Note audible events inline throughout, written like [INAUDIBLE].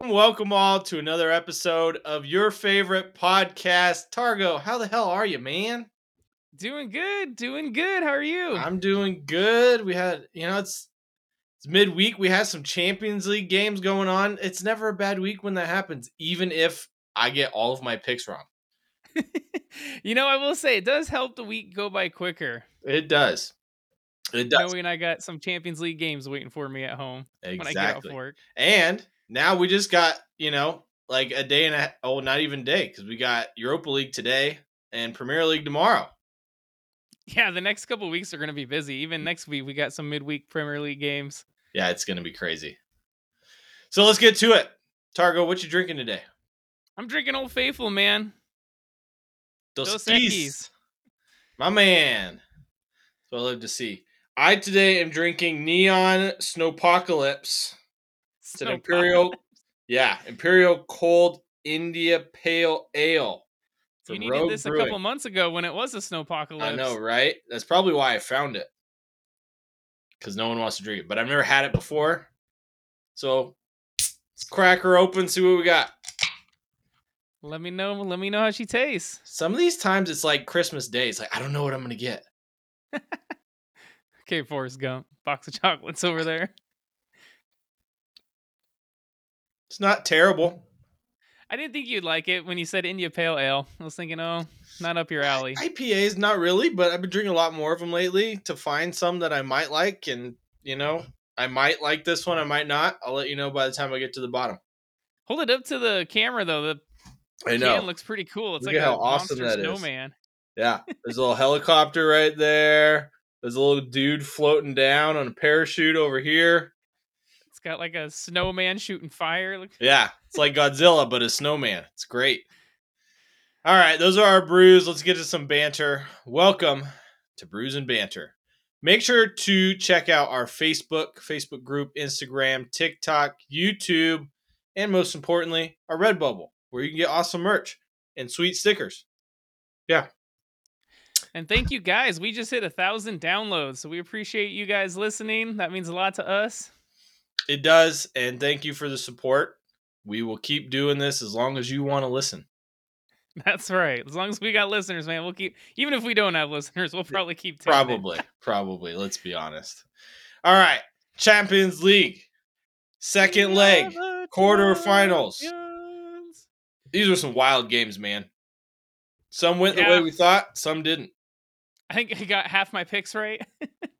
Welcome all to another episode of your favorite podcast. Targo, how the hell are you, man? Doing good, doing good. How are you? I'm doing good. We had, you know, it's it's midweek. We had some Champions League games going on. It's never a bad week when that happens, even if I get all of my picks wrong. [LAUGHS] you know, I will say it does help the week go by quicker. It does. It does. Knowing I got some Champions League games waiting for me at home exactly. when I get off work. And now we just got, you know, like a day and a oh, not even day, because we got Europa League today and Premier League tomorrow. Yeah, the next couple weeks are going to be busy. Even next week, we got some midweek Premier League games. Yeah, it's going to be crazy. So let's get to it. Targo, what you drinking today? I'm drinking Old Faithful, man. Dos, Dos Equis. My man. That's what I love to see. I today am drinking Neon Snowpocalypse. It's an Imperial, [LAUGHS] yeah, Imperial Cold India Pale Ale. You needed Rogue this Brewing. a couple months ago when it was a snowpocalypse. I know, right? That's probably why I found it. Because no one wants to drink it. But I've never had it before. So let's crack her open, see what we got. Let me know. Let me know how she tastes. Some of these times it's like Christmas Day. It's like I don't know what I'm gonna get. [LAUGHS] okay, Forrest Gump. Box of chocolates over there. It's not terrible. I didn't think you'd like it when you said India Pale Ale. I was thinking, oh, not up your alley. IPAs, not really, but I've been drinking a lot more of them lately to find some that I might like, and you know, I might like this one, I might not. I'll let you know by the time I get to the bottom. Hold it up to the camera though. The I know can looks pretty cool. It's Look like how awesome that snowman. Is. Yeah, [LAUGHS] there's a little helicopter right there. There's a little dude floating down on a parachute over here. It's got like a snowman shooting fire. [LAUGHS] Yeah, it's like Godzilla, but a snowman. It's great. All right, those are our brews. Let's get to some banter. Welcome to Brews and Banter. Make sure to check out our Facebook, Facebook group, Instagram, TikTok, YouTube, and most importantly, our Redbubble, where you can get awesome merch and sweet stickers. Yeah. And thank you guys. We just hit a thousand downloads, so we appreciate you guys listening. That means a lot to us. It does, and thank you for the support. We will keep doing this as long as you want to listen. That's right. As long as we got listeners, man, we'll keep. Even if we don't have listeners, we'll probably keep. Probably, probably. Let's be honest. All right, Champions League, second leg, quarterfinals. These were some wild games, man. Some went yeah. the way we thought, some didn't. I think I got half my picks right.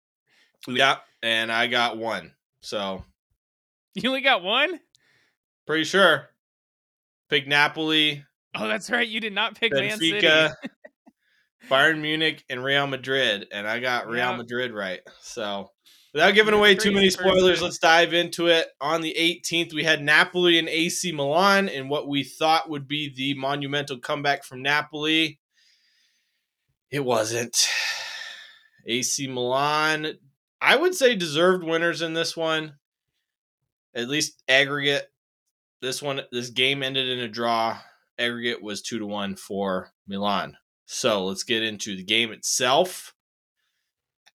[LAUGHS] yeah, and I got one. So you only got one? Pretty sure. Pick Napoli. Oh, that's right. You did not pick Benfica, Man City. Bayern Munich, and Real Madrid, and I got Real yeah. Madrid right. So, without giving away too many spoilers, person. let's dive into it. On the 18th, we had Napoli and AC Milan and what we thought would be the monumental comeback from Napoli. It wasn't. AC Milan, I would say, deserved winners in this one at least aggregate. This one, this game ended in a draw. Aggregate was two to one for Milan. So let's get into the game itself.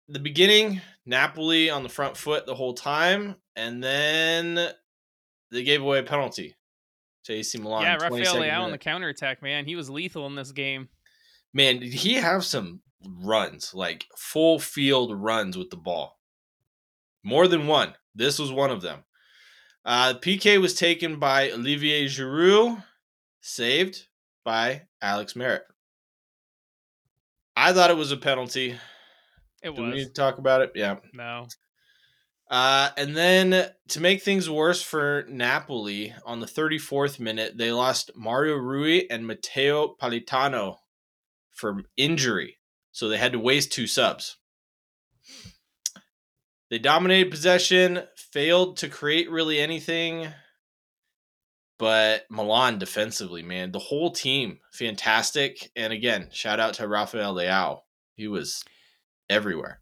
The beginning, Napoli on the front foot the whole time, and then they gave away a penalty to AC Milan. Yeah, Rafael Leao on the counterattack, man. He was lethal in this game. Man, did he have some runs, like full field runs with the ball? More than one. This was one of them. Uh, PK was taken by Olivier Giroud, saved by Alex Meret. I thought it was a penalty. It Do was. we need to talk about it? Yeah. No. Uh, and then to make things worse for Napoli, on the 34th minute, they lost Mario Rui and Matteo Politano from injury. So they had to waste two subs. They dominated possession, failed to create really anything. But Milan defensively, man, the whole team fantastic. And again, shout out to Rafael Leao. He was everywhere.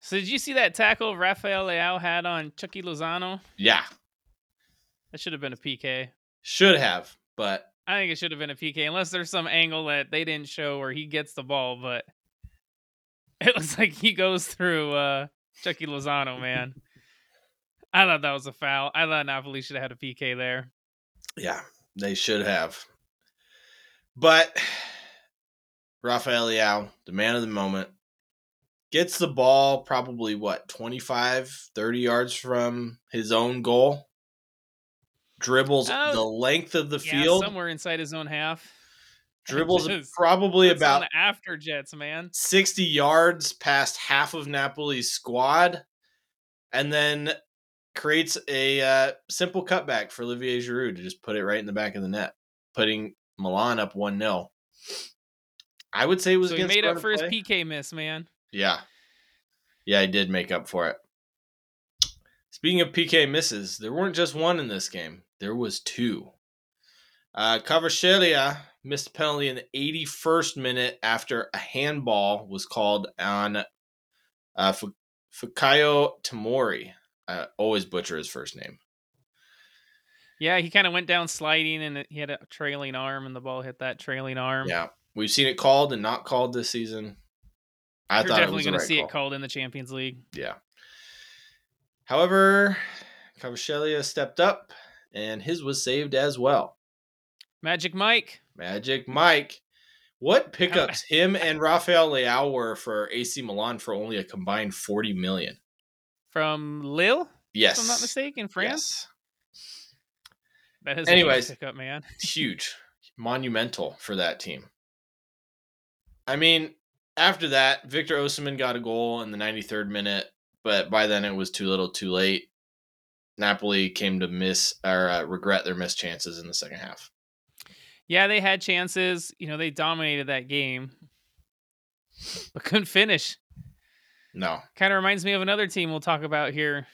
So did you see that tackle Rafael Leao had on Chucky Lozano? Yeah. That should have been a PK. Should have, but I think it should have been a PK unless there's some angle that they didn't show where he gets the ball, but [LAUGHS] it looks like he goes through uh Chucky Lozano, man. I thought that was a foul. I thought Napoli should have had a PK there. Yeah, they should have. But [SIGHS] Rafael Leao, the man of the moment, gets the ball probably what 25 30 yards from his own goal dribbles uh, the length of the yeah, field somewhere inside his own half [LAUGHS] dribbles probably about after jets man 60 yards past half of napoli's squad and then creates a uh, simple cutback for olivier giroud to just put it right in the back of the net putting milan up 1-0 i would say it was so he made up for play. his pk miss man yeah. Yeah, I did make up for it. Speaking of PK misses, there weren't just one in this game. There was two. Uh, Kvaratskhelia missed a penalty in the 81st minute after a handball was called on uh, Fikayo Tomori. I always butcher his first name. Yeah, he kind of went down sliding and he had a trailing arm, and the ball hit that trailing arm. Yeah, we've seen it called and not called this season. I You're thought definitely going right to see call. it called in the Champions League. Yeah. However, Kvaratskhelia stepped up, and his was saved as well. Magic Mike. Magic Mike. What pickups him and Rafael Leao were for AC Milan for only a combined forty million from Lille? Yes, if I'm not mistaken, in France. Yes. That is anyways pickup, man. [LAUGHS] huge, monumental for that team. I mean, after that, Victor Osimhen got a goal in the 93rd minute, but by then it was too little, too late. Napoli came to miss or uh, regret their missed chances in the second half. Yeah, they had chances. You know, they dominated that game, but couldn't finish. No. Kind of reminds me of another team we'll talk about here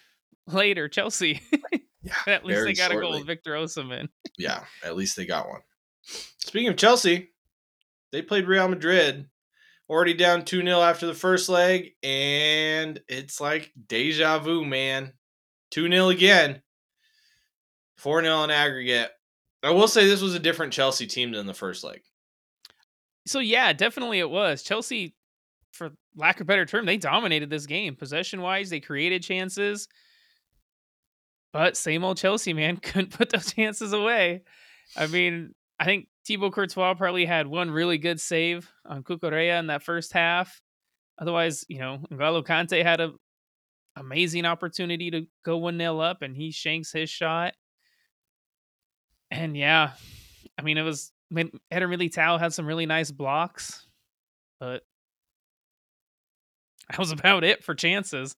later, Chelsea. [LAUGHS] yeah. at least they got shortly. a goal, Victor Osimhen. yeah, at least they got one. Speaking of Chelsea, they played Real Madrid already down 2 0 after the first leg, and it's like deja vu, man. 2 0 again. 4 0 in aggregate. I will say this was a different Chelsea team than the first leg. So, yeah, definitely it was. Chelsea, for lack of better term, they dominated this game. Possession wise, they created chances. But same old Chelsea, man, [LAUGHS] couldn't put those chances away. I mean, I think Thibaut Courtois probably had one really good save on Cucurella in that first half. Otherwise, you know, N'Golo Kante had an amazing opportunity to go 1 0 up and he shanks his shot. And yeah, I mean, it was Eder Militao had some really nice blocks, but [LAUGHS] that was about it for chances.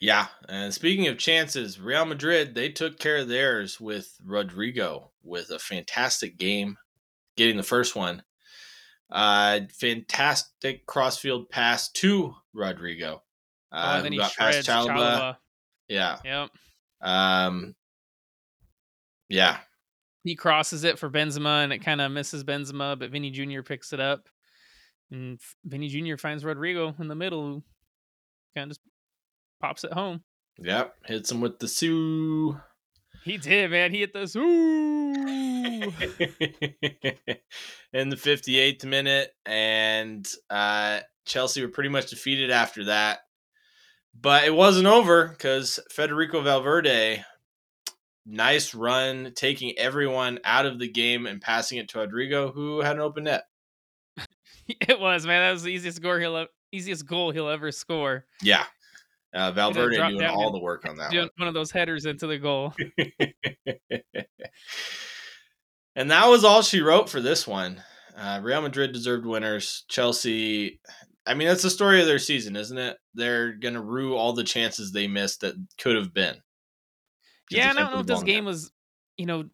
Yeah, and speaking of chances, Real Madrid they took care of theirs with Rodrygo with a fantastic game, getting the first one. Uh, fantastic crossfield pass to Rodrygo. Oh, uh, oh, then he got past Chalobah. Chalobah. Yeah. Yep. Um. Yeah. He crosses it for Benzema, and it kind of misses Benzema, but Vinny Jr. picks it up, and Vinny Jr. finds Rodrygo in the middle, kind of just pops it home. Yep, hits him with the Sue. He did, man. He hit the Sue [LAUGHS] in the 58th minute, and uh, Chelsea were pretty much defeated after that. But it wasn't over because Federico Valverde, nice run, taking everyone out of the game and passing it to Rodrygo, who had an open net. [LAUGHS] It was, man. That was the easiest goal he'll easiest goal he'll ever score. Yeah, uh, Valverde doing all the work on that one. one of those headers into the goal. [LAUGHS] and that was all she wrote for this one. Uh, Real Madrid deserved winners. Chelsea, I mean, that's the story of their season, isn't it? They're going to rue all the chances they missed that could have been. Yeah, I don't know if this game was, you know,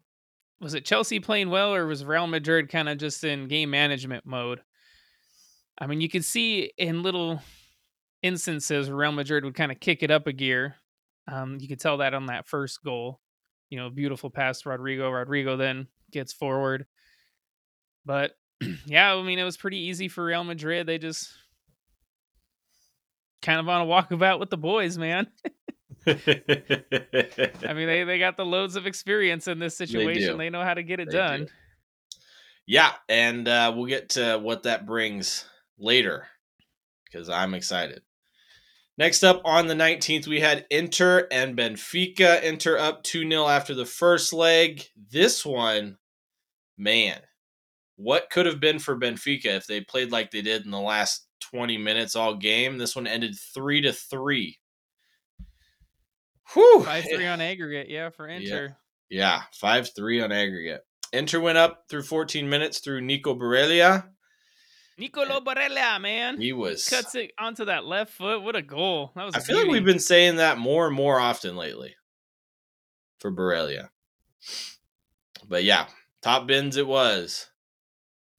was it Chelsea playing well or was Real Madrid kind of just in game management mode? I mean, you could see in little instances Real Madrid would kind of kick it up a gear. Um, you could tell that on that first goal. You know, beautiful pass to Rodrigo Rodrygo then gets forward. But [CLEARS THROAT] yeah, I mean, it was pretty easy for Real Madrid. They just kind of on a walkabout with the boys, man. [LAUGHS] I mean, they, they got the loads of experience in this situation. They, they know how to get it they done. Do. Yeah, and uh, we'll get to what that brings later because I'm excited. Next up on the 19th, we had Inter and Benfica. Inter up 2 0 after the first leg. This one, man, what could have been for Benfica if they played like they did in the last 20 minutes all game? This one ended 3 to 3. Whew. 5 3 on aggregate, yeah, for Inter. Yeah, 5 yeah, 3 on aggregate. Inter went up through 14 minutes through Nico Barella. Nicolo Barella, man. He was cuts it onto that left foot. What a goal! That was. I feel beauty. like we've been saying that more and more often lately for Barella. But yeah, top bins it was.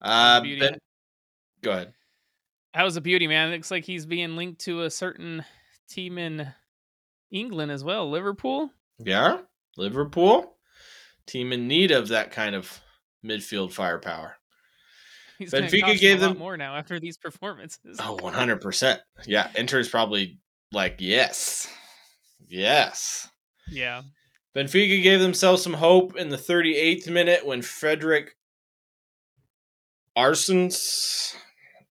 Uh, ben, go ahead. That was a beauty, man. It looks like he's being linked to a certain team in England as well, Liverpool. Yeah, Liverpool, team in need of that kind of midfield firepower. He's Benfica gave them more now after these performances. Oh, 100%. Yeah, Inter is probably like, yes. Yes. Yeah. Benfica gave themselves some hope in the 38th minute when Frederick Arsons,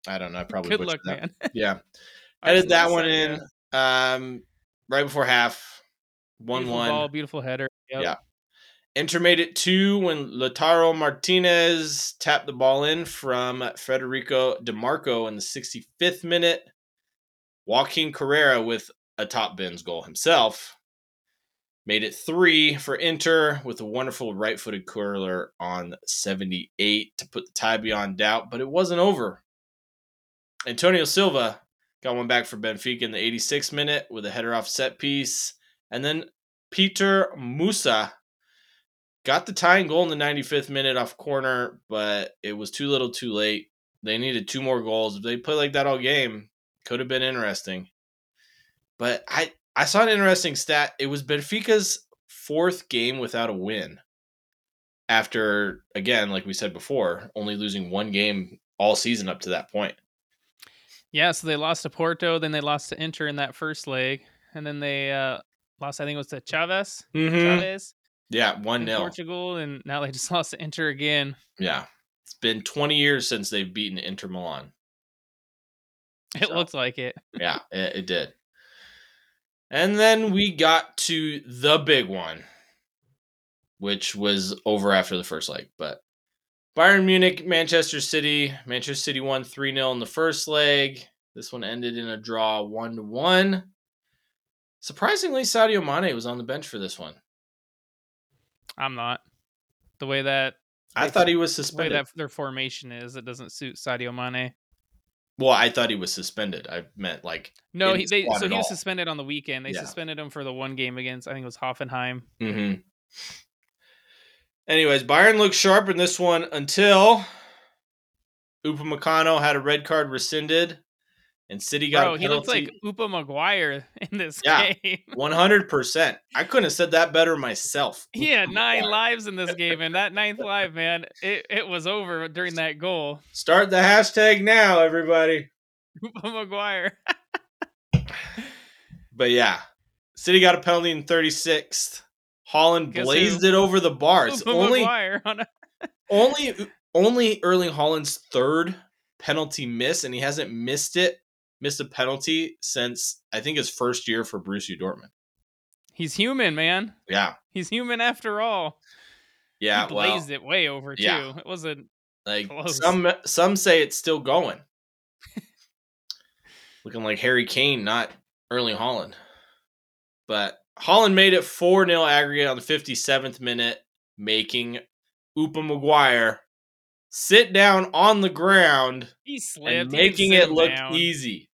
I don't know, I probably Good luck, that. man. [LAUGHS] Yeah. Headed that one in um, right before half. 1 1. Ball, beautiful header. Yep. Yeah. Inter made it two when Lautaro Martinez tapped the ball in from Federico Dimarco in the 65th minute. Joaquin Correa with a top bins goal himself made it three for Inter with a wonderful right footed curler on 78 to put the tie beyond doubt, but it wasn't over. Antonio Silva got one back for Benfica in the 86th minute with a header off set piece. And then Petar Musa got the tying goal in the 95th minute off corner, but it was too little too late. They needed two more goals. If they play like that all game, could have been interesting. But I I saw an interesting stat. It was Benfica's fourth game without a win. After again, like we said before, only losing one game all season up to that point. Yeah, so they lost to Porto, then they lost to Inter in that first leg, and then they uh, lost. I think it was to Chaves. Mm-hmm. Chaves. Yeah, one 0 Portugal, and now they just [LAUGHS] lost to Inter again. Yeah, it's been 20 years since they've beaten Inter Milan. [LAUGHS] It so, looks like it. yeah, it, it did. And then we got to the big one, which was over after the first leg. But Bayern Munich, Manchester City. Manchester City won 3 0 in the first leg. This one ended in a draw 1 1. Surprisingly, Sadio Mane was on the bench for this one. I'm not. The way that I thought he was suspended. The way that their formation is, it doesn't suit Sadio Mane. Well, I thought he was suspended. I meant like no. He, they, so he was suspended on the weekend. They yeah. suspended him for the one game against I think it was Hoffenheim. Mm-hmm. Anyways, Bayern looked sharp in this one until Upamecano had a red card rescinded and City got Bro, he looks like Upa Maguire [LAUGHS] in this yeah, game. [LAUGHS] One hundred percent. I couldn't have said that better myself. He had [LAUGHS] nine lives in this game, and that ninth life, man, it, it was over during that goal. Start the hashtag now, everybody. Upa Maguire. but yeah, City got a penalty in thirty sixth. Haaland Guess blazed who? it over the bar. It's only a- only only Erling Haaland's third penalty miss, and he hasn't missed it missed a penalty since I think his first year for Borussia Dortmund. He's human, man. Yeah, he's human after all. Yeah, he blazed well, it way over too. Yeah. It wasn't like close. some some say it's still going. [LAUGHS] Looking like Harry Kane, not Erling Haaland. But Haaland made it 4 0 aggregate on the 57th minute, making Upa Maguire sit down on the ground he slipped, and making it look down. easy.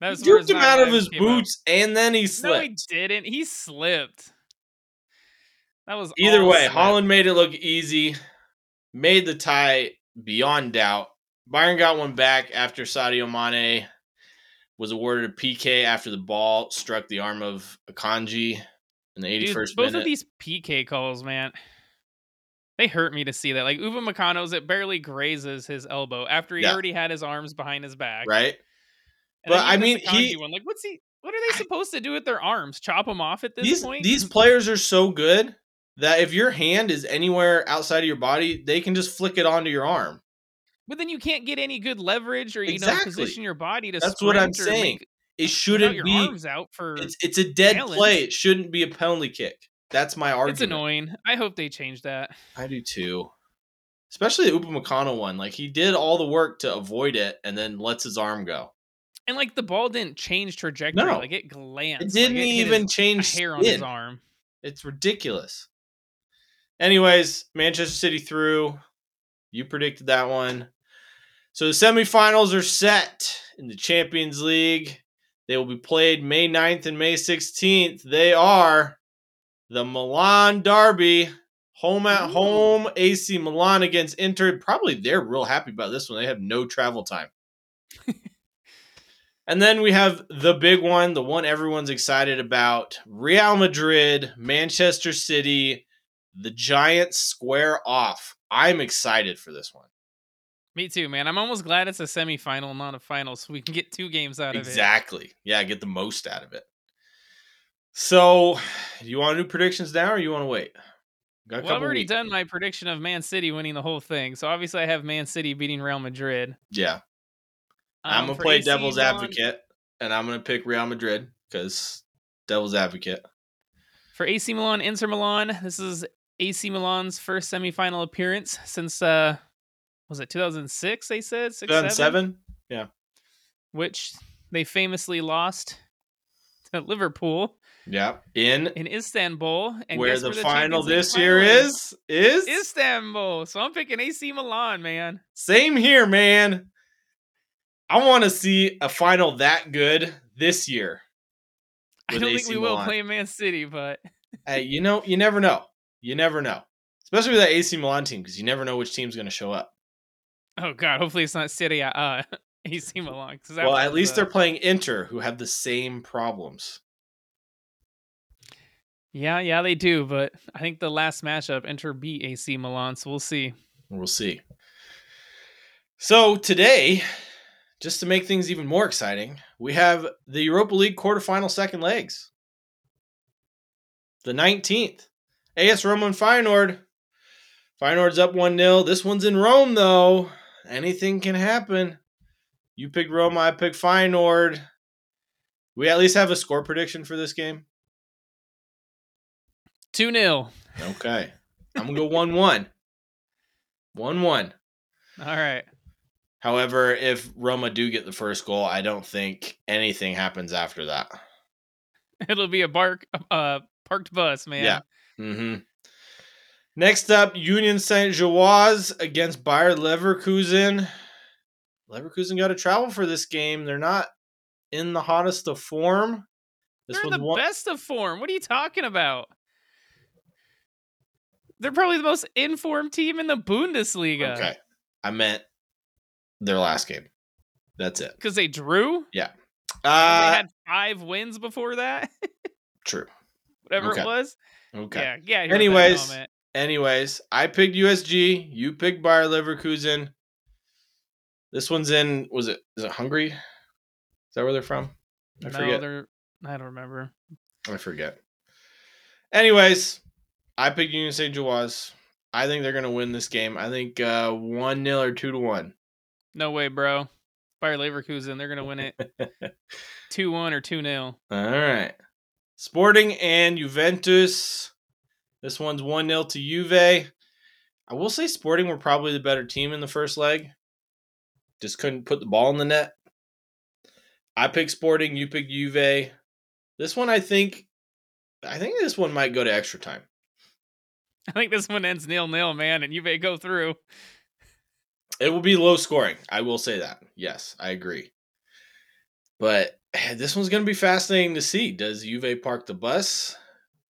That was he duped him out of his boots up. and then he slipped. No, he didn't. He slipped. That was either way. Slip. Haaland made it look easy, made the tie beyond doubt. Bayern got one back after Sadio Mane was awarded a PK after the ball struck the arm of Akanji in the 81st Dude, both minute. of these PK calls, man, they hurt me to see that. Like Uva Upamecano's, it barely grazes his elbow after he yeah. already had his arms behind his back. Right. And but I mean, he one. like, what's he? What are they supposed to do with their arms? Chop them off at this these, point? These players are so good that if your hand is anywhere outside of your body, they can just flick it onto your arm. But then you can't get any good leverage or you exactly. know position your body to. That's what I'm saying. it shouldn't your be. arms out for. It's it's a dead balance. play. It shouldn't be a penalty kick. That's my argument. It's annoying. I hope they change that. I do too. Especially the Upamecano one. Like he did all the work to avoid it and then lets his arm go. And like the ball didn't change trajectory. No. Like it glanced. It didn't hit even his change hair on his arm. It's ridiculous. Anyways, Manchester City through. You predicted that one. So the semifinals are set in the Champions League. They will be played May 9th and May 16th. They are the Milan Derby, home at home, AC Milan against Inter. Probably they're real happy about this one. They have no travel time. [LAUGHS] and then we have the big one, the one everyone's excited about Real Madrid, Manchester City, the Giants square off. I'm excited for this one. Me too, man. I'm almost glad it's a semifinal, not a final, so we can get two games out of it. Exactly. Yeah, get the most out of it. So, you want to do predictions now or you want to wait? Got a Well, I've already weeks. done my prediction of Man City winning the whole thing. So obviously I have Man City beating Real Madrid. Yeah. I'm Um, going to play AC devil's Milan- advocate and I'm going to pick Real Madrid because devil's advocate. For AC Milan, Inter Milan, this is AC Milan's first semifinal appearance since uh was it 2006 they said? Six, seven? 2007? Which they famously lost to Liverpool Yeah. In in Istanbul and where the, where final this final year is is Istanbul. So I'm picking AC Milan, man. same here, man. I want to see a final that good this year. I don't AC think we will play Man City, but Hey, you know, you never know. You never know. Especially with that AC Milan team, because you never know which team's going to show up. oh god, hopefully it's not City uh [LAUGHS] AC Milan. Well, at least they're playing Inter, who have the same problems. Yeah, yeah, they do, but I think the last matchup Inter beat AC Milan, so we'll see. We'll see. So today, just to make things even more exciting, we have the Europa League quarterfinal second legs. The 19th. AS Roma and Feyenoord. Feyenoord's up 1-0. This one's in Rome, though. Anything can happen. You pick Roma, I pick Feyenoord. We at least have a score prediction for this game? 2 0. Okay. I'm going to go 1 1. 1 1. [LAUGHS] All right. However, if Roma do get the first goal, I don't think anything happens after that. [LAUGHS] It'll be a bark uh parked bus, man. Yeah. hmm Next up, Union Saint Gilloise against Bayer Leverkusen. Leverkusen got to travel for this game. They're not in the hottest of form. This They're in the one. best of form. What are you talking about? They're probably the most informed team in the Bundesliga. Okay, I meant their last game. That's it. Because they drew? Yeah. They Uh, had five wins before that. [LAUGHS] true. Whatever Okay. it was. Okay. Yeah, yeah. you're at that Anyways. Anyways, I picked USG. You picked Bayer Leverkusen. This one's in. Was it? Is it Hungary? Is that where they're from? I no, forget. they're I don't remember. I forget. Anyways, I picked Union St. Gilloise. I think they're gonna win this game. I think uh, one 0 or two to one. No way, bro. Bayer Leverkusen, they're gonna win it [LAUGHS] two one or two 0 All right. Sporting and Juventus. This one's 1 0 to Juve. I will say Sporting were probably the better team in the first leg. Just couldn't put the ball in the net. I pick Sporting, you pick Juve. This one I think I think this one might go to extra time. I think this one ends nil nil, man, and may go through. It will be low scoring. I will say that. Yes, I agree. But [SIGHS] this one's going to be fascinating to see. Does Juve park the bus?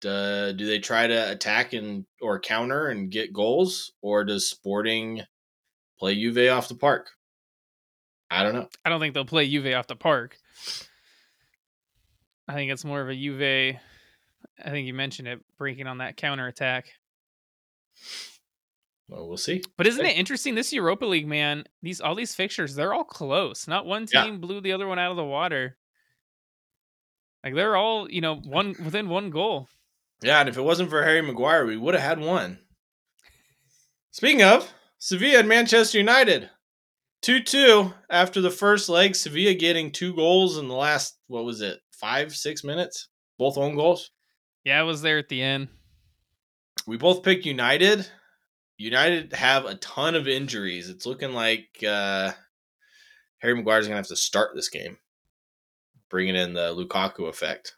Do, do they try to attack and or counter and get goals, or does Sporting play Juve off the park? I don't know. I don't think they'll play Juve off the park. I think it's more of a Juve. I think you mentioned it, breaking on that counter attack. Well, we'll see. But isn't it interesting? This Europa League, man, these all these fixtures, they're all close. Not one Yeah. team blew the other one out of the water. Like they're all, you know, one within one goal. Yeah, and if it wasn't for Harry Maguire, we would have had one. Speaking of Sevilla and Manchester United, 2 2 after the first leg. Sevilla getting two goals in the last, what was it, five, six minutes? Both own goals. Yeah, I was there at the end. We both picked United. United have a ton of injuries. It's looking like uh, Harry Maguire's going to have to start this game, bringing in the Lukaku effect.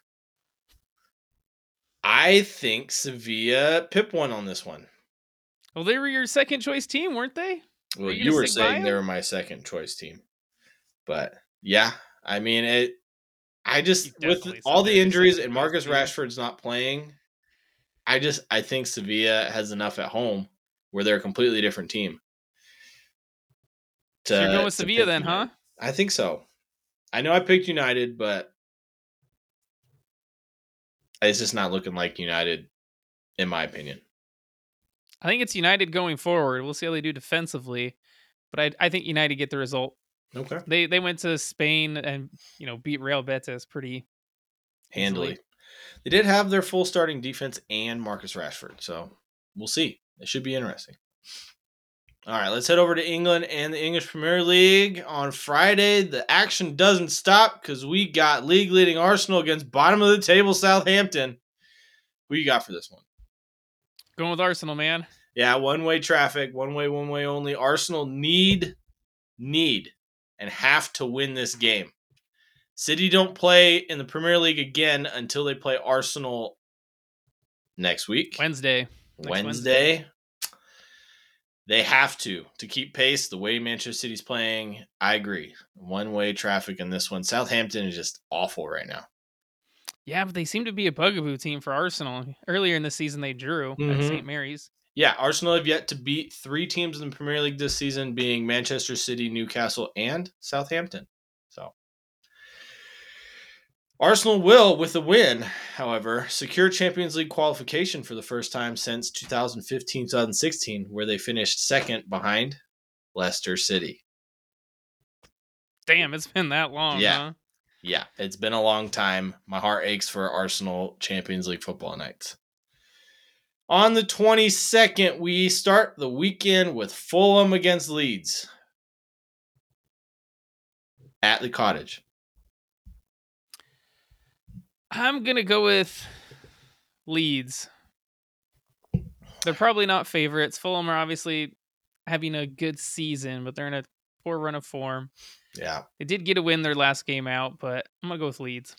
I think Sevilla pip one on this one. Well, they were your second choice team, weren't they? Well, were you, you were saying they were my second choice team, but yeah, I mean it. I just with all the injuries and Marcus Rashford's not playing, I just I think Sevilla has enough at home where they're a completely different team. To, so you're going with Sevilla then, United. huh? I think so. I know I picked United, but it's just not looking like United, in my opinion. I think it's United going forward. We'll see how they do defensively, but I I think United get the result. Okay. They they went to Spain and you know beat Real Betis pretty handily. Easily. They did have their full starting defense and Marcus Rashford, so we'll see. It should be interesting. All right, let's head over to England and the English Premier League on Friday. The action doesn't stop because we got league leading Arsenal against bottom of the table Southampton. Who you got for this one? Going with Arsenal, man. Yeah, one way traffic, one way, one way only. Arsenal need, need, and have to win this game. City don't play in the Premier League again until they play Arsenal next week. Wednesday. Wednesday. Wednesday. They have to to keep pace the way Manchester City's playing. I agree. One way traffic in this one. Southampton is just awful right now. Yeah, but they seem to be a bugaboo team for Arsenal. Earlier in the season, they drew mm-hmm. at St. Mary's. Yeah, Arsenal have yet to beat three teams in the Premier League this season, being Manchester City, Newcastle, and Southampton. Arsenal will, with a win, however, secure Champions League qualification for the first time since 2015 2016, where they finished second behind Leicester City. Damn, it's been that long. Yeah. Huh? Yeah, it's been a long time. My heart aches for Arsenal Champions League football nights. On the 22nd, we start the weekend with Fulham against Leeds at the cottage. I'm going to go with Leeds. They're probably not favorites. Fulham are obviously having a good season, but they're in a poor run of form. Yeah. They did get a win their last game out, but I'm going to go with Leeds.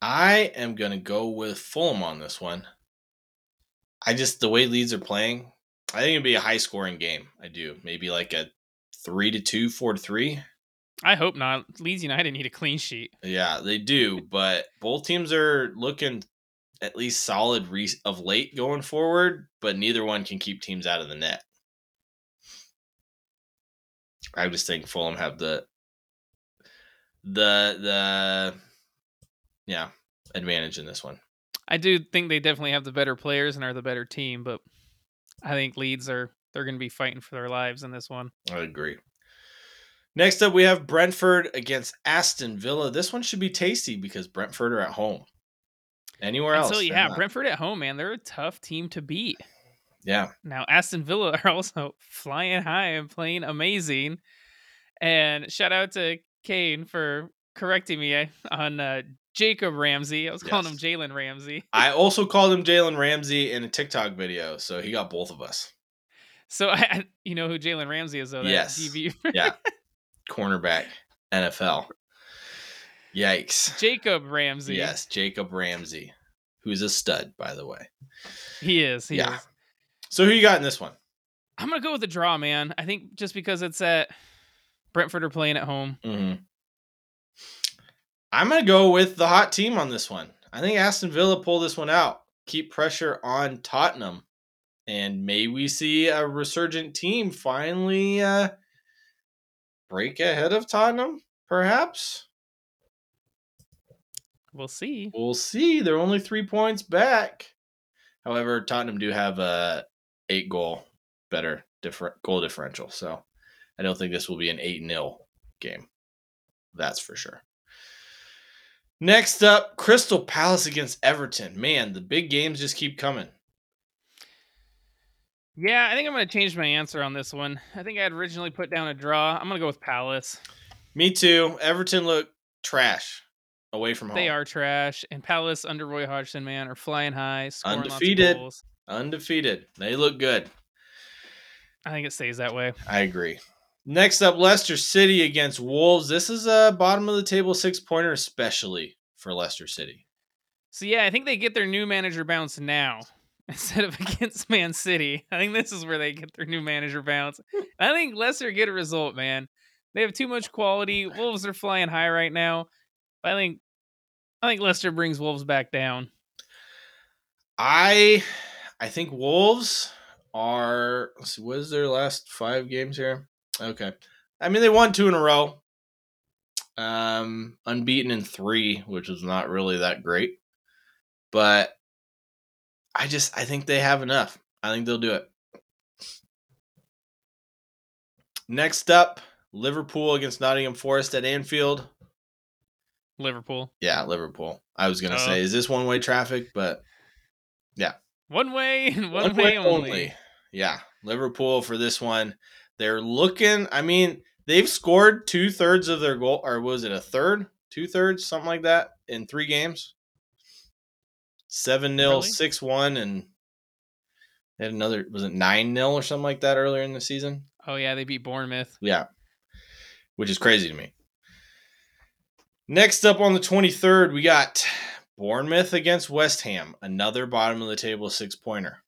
I am going to go with Fulham on this one. I just the way Leeds are playing, I think it'd be a high scoring game. I do. Maybe like a three to two, four to three. I hope not. Leeds United need a clean sheet. Yeah, they do, but both teams are looking at least solid re- of late going forward, but neither one can keep teams out of the net. I just think Fulham have the the the yeah advantage in this one. I do think they definitely have the better players and are the better team, but I think Leeds are they're going to be fighting for their lives in this one. I agree. Next up, we have Brentford against Aston Villa. This one should be tasty because Brentford are at home. Anywhere else? So yeah, Brentford at home, man, they're a tough team to beat. Yeah. Now Aston Villa [LAUGHS] are also flying high and playing amazing. And shout out to Kane for correcting me eh, on uh, Jacob Ramsey. I was calling yes. him Jalen Ramsey. [LAUGHS] I also called him Jalen Ramsey in a TikTok video, so he got both of us. So [LAUGHS] I, you know who Jalen Ramsey is, though. Yes. DB. yeah. Cornerback, NFL. Yikes. Jacob Ramsey. Yes, Jacob Ramsey, who's a stud, by the way. He is. He yeah. Is. So who you got in this one? I'm gonna go with the draw, man. I think just because it's at Brentford are playing at home. Mm-hmm. I'm gonna go with the hot team on this one. I think Aston Villa pull this one out. Keep pressure on Tottenham, and may we see a resurgent team finally uh, break ahead of Tottenham, perhaps. We'll see. We'll see. They're only three points back. However, Tottenham do have a eight goal better different goal differential, so I don't think this will be an eight 0 game. That's for sure. Next up, Crystal Palace against Everton. Man, the big games just keep coming. Yeah, I think I'm going to change my answer on this one. I think I had originally put down a draw. I'm going to go with Palace. Me too. Everton look trash away from home. They are trash, and Palace under Roy Hodgson, man, are flying high, undefeated. Undefeated. They look good. I think it stays that way. I agree. Next up, Leicester City against Wolves. This is a bottom of the table six pointer, especially for Leicester City. So yeah, I think they get their new manager bounce now [LAUGHS] instead of against Man City. I think this is where they get their new manager bounce. I think Leicester get a result, man. They have too much quality. Wolves are flying high right now. I think I think Leicester brings Wolves back down. I I think Wolves are let's see, what is their last five games here? Okay. I mean they won two in a row. Um unbeaten in three, which is not really that great. But I just I think they have enough. I think they'll do it. Next up, Liverpool against Nottingham Forest at Anfield. Liverpool. Yeah, Liverpool. I was gonna uh, say, is this one way traffic? But yeah, one way [LAUGHS] one, one way, way only. only. Yeah, Liverpool for this one. They're looking. I mean, they've scored two thirds of their goal, or was it a third, two thirds, something like that, in three games. Seven 0 six one, and had another. Was it nine 0 or something like that earlier in the season? Oh yeah, they beat Bournemouth. Yeah, which is crazy to me. Next up on the 23rd, we got Bournemouth against West Ham, another bottom of the table six pointer.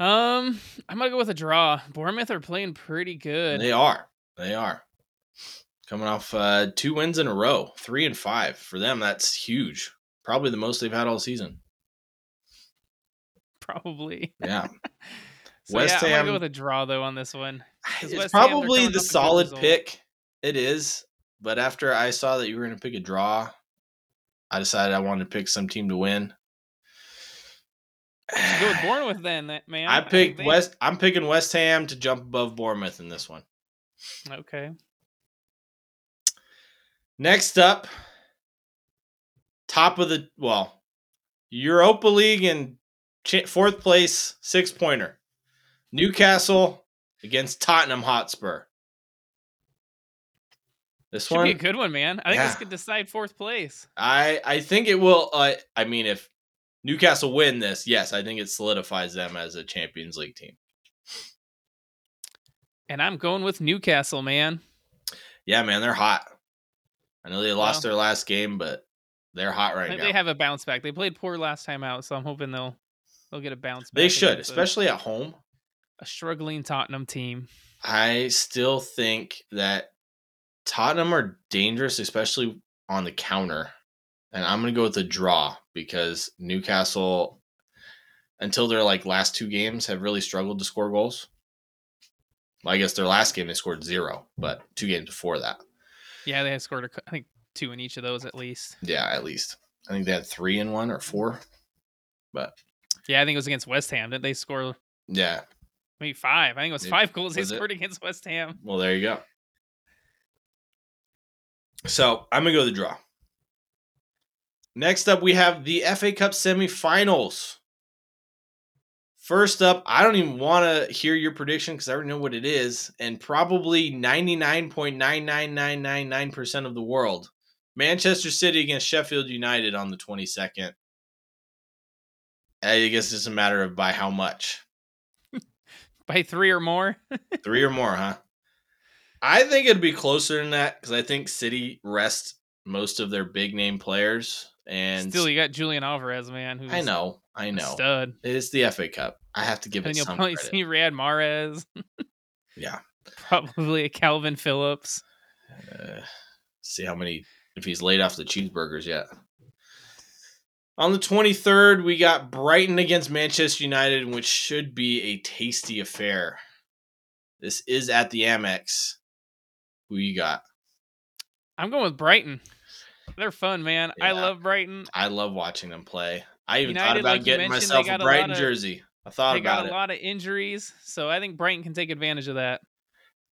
Um, I'm gonna go with a draw. Bournemouth are playing pretty good. They are. They are coming off uh, two wins in a row, three and five for them. That's huge. Probably the most they've had all season. Probably. Yeah. [LAUGHS] so West yeah, Ham. I'm go with a draw though on this one. It's West probably the solid pick. It is, but after I saw that you were going to pick a draw, I decided I wanted to pick some team to win. Go with Bournemouth then, man. I picked I West. I'm picking West Ham to jump above Bournemouth in this one. Okay. Next up, top of the well, Europa League and fourth place six pointer, Newcastle against Tottenham Hotspur. This Should one be a good one, man. I think yeah. this could decide fourth place. I I think it will. Uh, I mean, if Newcastle win this, yes, I think it solidifies them as a Champions League team. And I'm going with Newcastle, man. Yeah, man, they're hot. I know they lost well, their last game, but they're hot right now. They have a bounce back. They played poor last time out, so I'm hoping they'll they'll get a bounce back. They should, especially at home. A struggling Tottenham team. I still think that Tottenham are dangerous, especially on the counter. And I'm going to go with the draw because Newcastle, until their like last two games, have really struggled to score goals. Well, I guess their last game they scored zero, but two games before that. Yeah, they had scored, a, I think, two in each of those at least. Yeah, at least. I think they had three in one or four. But yeah, I think it was against West Ham. Did they score? Yeah, maybe five. I think it was five goals was they scored it? against West Ham. Well, there you go. So I'm gonna go to the draw. Next up, we have the FA Cup semifinals. First up, I don't even want to hear your prediction because I already know what it is, and probably 99.99999% of the world. Manchester City against Sheffield United on the 22nd. I guess it's a matter of by how much. [LAUGHS] by three or more? [LAUGHS] three or more, huh? I think it'd be closer than that because I think City rest most of their big name players. And still, you got Julian Alvarez, man. Who's I know, I know. Stud. It is the FA Cup. I have to give and it you'll some probably credit. see [LAUGHS] Riyad Mahrez. yeah, probably a Kalvin Phillips. Uh, see how many if he's laid off the cheeseburgers yet. On the 23rd, we got Brighton against Manchester United, which should be a tasty affair. This is at the Amex. Who you got? I'm going with Brighton. They're fun, man. Yeah. I love Brighton. I love watching them play. I even United, thought about like getting myself a Brighton a jersey. I thought they about got a lot of injuries, so I think Brighton can take advantage of that.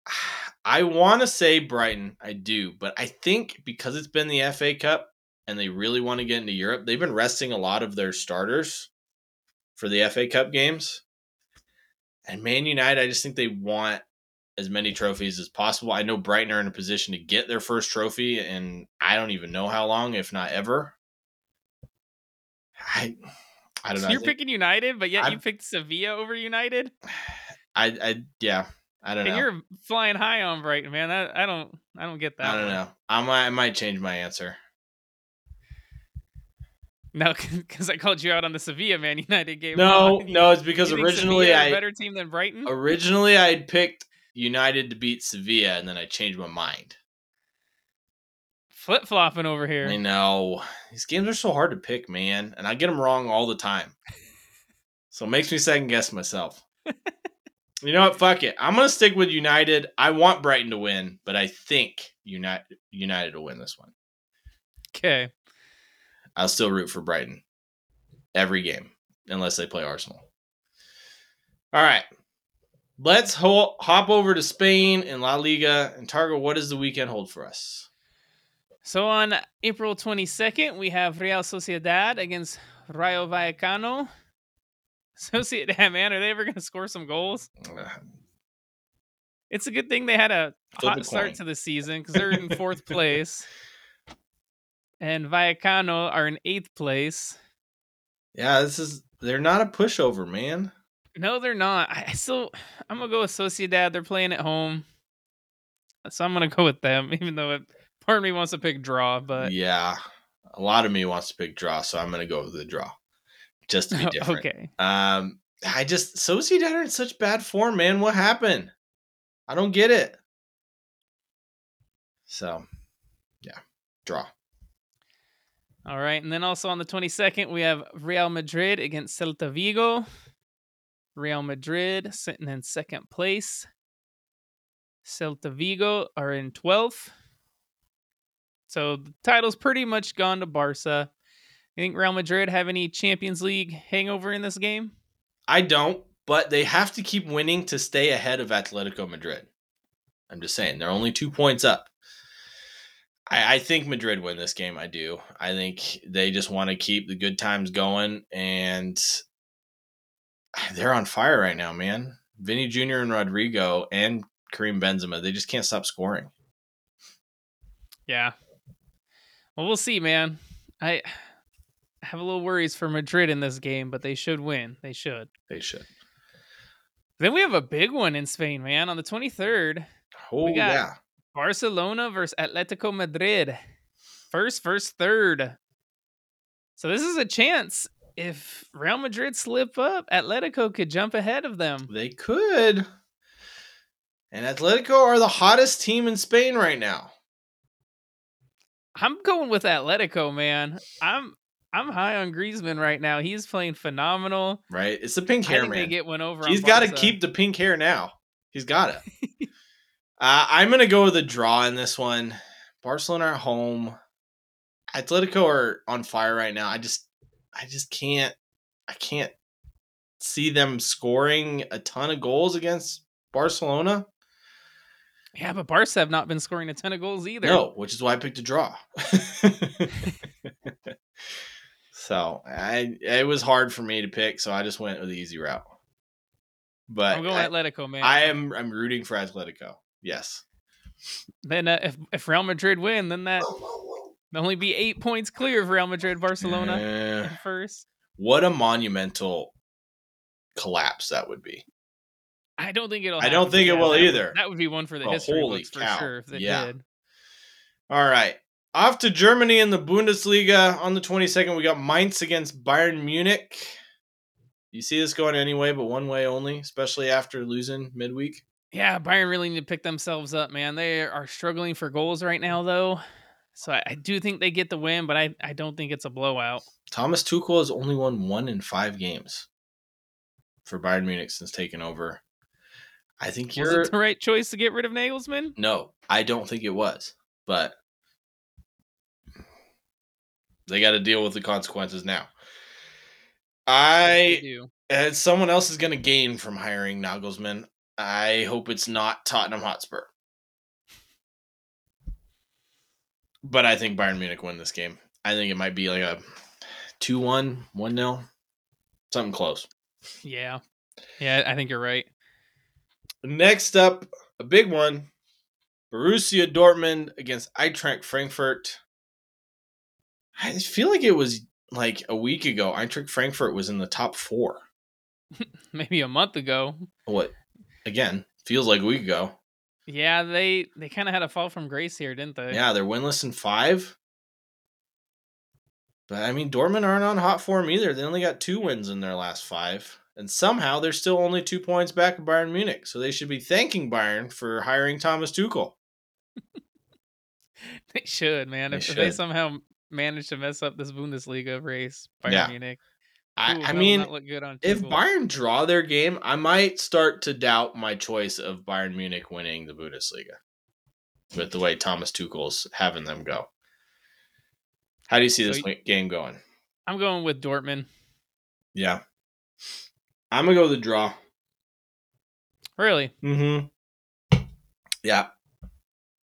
[SIGHS] I want to say Brighton, I do, but I think because it's been the FA Cup and they really want to get into Europe, they've been resting a lot of their starters for the FA Cup games. And Man United, I just think they want as many trophies as possible. I know Brighton are in a position to get their first trophy, and I don't even know how long, if not ever. I, I don't so know. You're picking United, but yet I'm- you picked Sevilla over United, [SIGHS] I, I, yeah, I don't and know. you're flying high on Brighton, man. That, I don't, I don't get that. I don't one. know. I might, I might change my answer. No, [LAUGHS] because I called you out on the Sevilla Man United game. No, [LAUGHS] no, it's because you originally are better team than Brighton. originally I had picked United to beat Sevilla, and then I changed my mind. Flip flopping over here. I know these games are so hard to pick, man, and I get them wrong all the time. [LAUGHS] So it makes me second guess myself. [LAUGHS] you know what? Fuck it. I'm gonna stick with United. I want Brighton to win, but I think United United will win this one. Okay. I'll still root for Brighton every game unless they play Arsenal. All right. Let's ho- hop over to Spain and La Liga. And Targo, what does the weekend hold for us? So on April 22nd, we have Real Sociedad against Rayo Vallecano. [LAUGHS] Sociedad, man, are they ever going to score some goals? [SIGHS] It's a good thing they had a Flip hot start to the season because they're in [LAUGHS] fourth place. And Vallecano are in eighth place. Yeah, this is they're not a pushover, man. No, they're not. I still, I'm gonna go with Sociedad. They're playing at home, so I'm gonna go with them. [LAUGHS] Even though it, part of me wants to pick draw, but yeah, a lot of me wants to pick draw, so I'm gonna go with the draw, just to be [LAUGHS] different. okay. Um, I just Sociedad are in such bad form, man. What happened? I don't get it. So, yeah, draw. All right, and then also on the 22nd, we have Real Madrid against Celta Vigo. Real Madrid sitting in second place. Celta Vigo are in 12th. So the title's pretty much gone to Barca. You think Real Madrid have any Champions League hangover in this game? I don't, but they have to keep winning to stay ahead of Atletico Madrid. I'm just saying they're only two points up. I, I think Madrid win this game. I do. I think they just want to keep the good times going, and they're on fire right now, man. Vinny Jr. and Rodrygo and Karim Benzema, they just can't stop scoring. Yeah. Well, we'll see, man. I have a little worries for Madrid in this game, but they should win. They should. They should. Then we have a big one in Spain, man. On the 23rd, Oh We got- yeah. Barcelona versus Atletico Madrid. First, first, third. So this is a chance. If Real Madrid slip up, Atletico could jump ahead of them. They could. And Atletico are the hottest team in Spain right now. I'm going with Atletico, man. I'm I'm high on Griezmann right now. He's playing phenomenal. Right? It's the pink hair, man. they get one over. He's on got to keep the pink hair now. He's got it. [LAUGHS] uh, I'm gonna go with a draw in this one. Barcelona are home. Atletico are on fire right now. I just, I just can't, I can't see them scoring a ton of goals against Barcelona. Yeah, but Barca have not been scoring a ton of goals either. No, which is why I picked a draw. [LAUGHS] so I, it was hard for me to pick, so I just went with the easy route. But I'm going I, Atletico, man. I am, I'm rooting for Atletico. Yes. then uh, if if Real Madrid win, then that they'll only be eight points clear of Real Madrid, Barcelona in first. what a monumental collapse that would be. I don't think it'll. I don't think it will that would- either. that would be one for the Oh, history holy books for sure if they Yeah. did. All right. Off to Germany in the Bundesliga on the 22nd. We got Mainz against Bayern Munich. You see this going anyway, but one way only, especially after losing midweek. Yeah, Bayern really need to pick themselves up, man. They are struggling for goals right now, though. So I, I do think they get the win, but I, I don't think it's a blowout. Thomas Tuchel has only won one in five games for Bayern Munich since taking over. I think Was you're it the right choice to get rid of Nagelsmann? No, I don't think it was. But they got to deal with the consequences now. I, someone else is going to gain from hiring Nagelsmann, I hope it's not Tottenham Hotspur. But I think Bayern Munich win this game. I think it might be like a 2 1, 1 0. Something close. Yeah. Yeah, I think you're right. Next up, a big one. Borussia Dortmund against Eintracht Frankfurt. I feel like it was like a week ago. Eintracht Frankfurt was in the top four. [LAUGHS] Maybe a month ago. What? Again, feels like a week ago. Yeah, they they kind of had a fall from grace here, didn't they? Yeah, they're winless in five. But I mean, Dortmund aren't on hot form either. They only got two wins in their last five. And somehow they're still only two points back of Bayern Munich. So they should be thanking Bayern for hiring Thomas Tuchel. [LAUGHS] they should, man. They if, should. if they somehow manage to mess up this Bundesliga race, Bayern Yeah. Munich, I, I mean, look good on if. Bayern draw their game, I might start to doubt my choice of Bayern Munich winning the Bundesliga with the way Thomas Tuchel's having them go. How do you see So this y- game going? I'm going with Dortmund. Yeah. I'm going to go with the draw. Really? Mm-hmm. Yeah.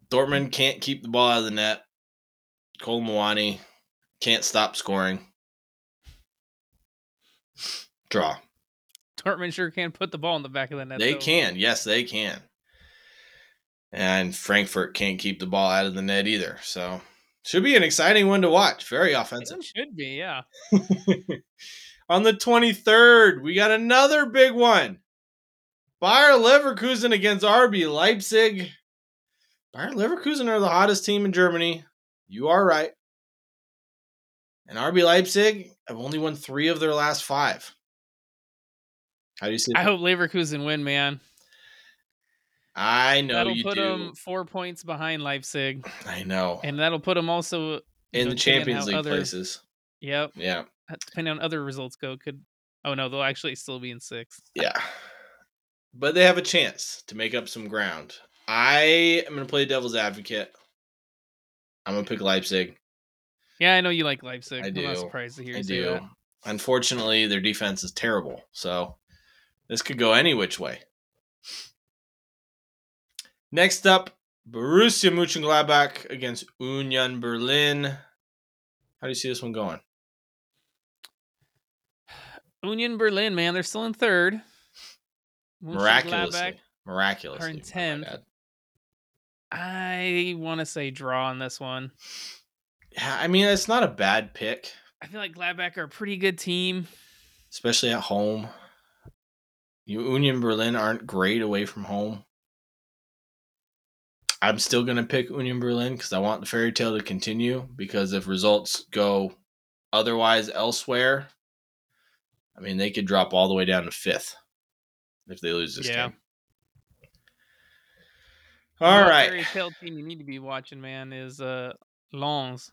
Dortmund can't keep the ball out of the net. Kolo Muani can't stop scoring. Draw. Dortmund sure can put the ball in the back of the net. They though. can. Yes, they can. And Frankfurt can't keep the ball out of the net either. So should be an exciting one to watch. Very offensive. It should be, yeah. [LAUGHS] On the 23rd, we got another big one. Bayer Leverkusen against RB Leipzig. Bayer Leverkusen are the hottest team in Germany. You are right. And RB Leipzig have only won three of their last five. How do you see I hope Leverkusen win, man. I know that'll put do. them four points behind Leipzig, I know. and that'll put them also In know, the Champions League other- places. Yep. Yeah. Uh, depending on other results go, could oh no, they'll actually still be in sixth. Yeah. But they have a chance to make up some ground. I am going to play devil's advocate. I'm going to pick Leipzig. Yeah, I know you like Leipzig. I I'm not surprised to hear you I do. that. Unfortunately, their defense is terrible. So this could go any which way. Next up, Borussia Mönchengladbach against Union Berlin. How do you see this one going? Union Berlin, man, they're still in third. Miraculously. Miraculously. are in I 10th. I want to say draw on this one. Yeah, I mean, it's not a bad pick, I feel like Gladbach are a pretty good team. especially at home. You Union Berlin aren't great away from home. I'm still going to pick Union Berlin because I want the fairy tale to continue. Because if results go otherwise elsewhere, I mean, they could drop all the way down to fifth if they lose this Yeah. game. All Another right. Fairy tale team you need to be watching, man, is uh Lens.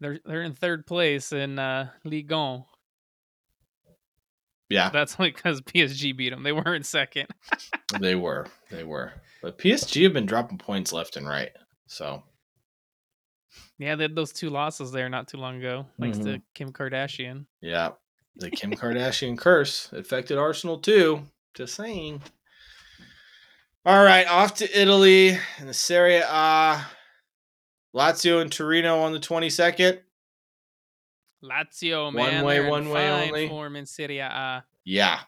They're they're in third place in uh Ligue 1. Yeah, That's only because PSG beat them. They were in second. [LAUGHS] they were. They were. But PSG have been dropping points left and right. So, Yeah, they had those two losses there not too long ago, thanks Mm-hmm. to Kim Kardashian. yeah. The Kim [LAUGHS] Kardashian curse affected Arsenal too. Just saying. All right, off to Italy in the Serie A. Lazio and Torino on the 22nd. Lazio, One man, way, they're one way only. form in Serie A. Yeah.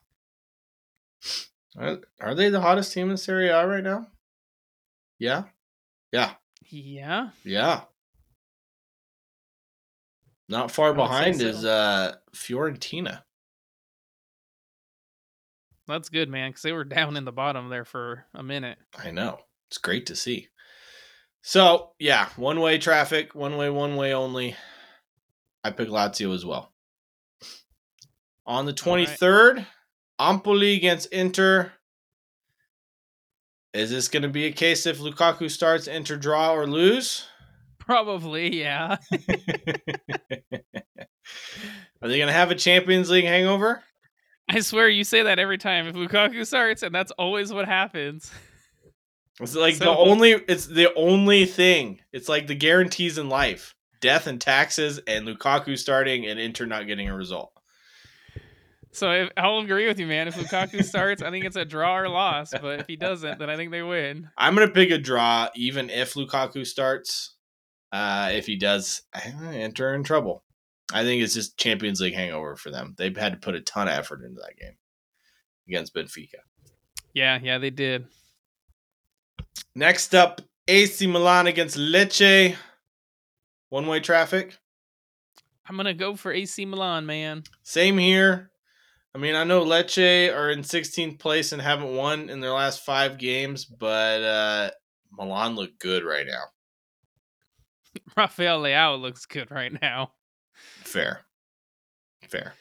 Are, are they the hottest team in Serie A right now? Yeah. Yeah. Yeah, Yeah. Not far I would say behind so. is uh Fiorentina. that's good, man, because they were down in the bottom there for a minute. I know. It's great to see. So, yeah, one way traffic, one way, one way only. I pick Lazio as well. On the All right. 23rd, Empoli against Inter. Is this going to be a case if Lukaku starts, Inter draw or lose? Probably, yeah. [LAUGHS] [LAUGHS] Are they going to have a Champions League hangover? I swear you say that every time. If Lukaku starts, and that's always what happens. It's like [LAUGHS] the only it's the only thing. It's like the guarantees in life. Death and taxes and Lukaku starting and Inter not getting a result. So if, I'll agree with you, man. If Lukaku [LAUGHS] starts, I think it's a draw or loss. But if he doesn't, then I think they win. I'm gonna pick a draw even if Lukaku starts. Uh if he does, Inter in trouble. I think it's just Champions League hangover for them. They've had to put a ton of effort into that game against Benfica. Yeah, yeah, they did. Next up, AC Milan against Lecce. One way traffic. I'm gonna go for AC Milan, man. Same here. I mean, I know Lecce are in 16th place and haven't won in their last five games, but uh, Milan look good right now. [LAUGHS] Rafael Leao looks good right now. Fair, fair.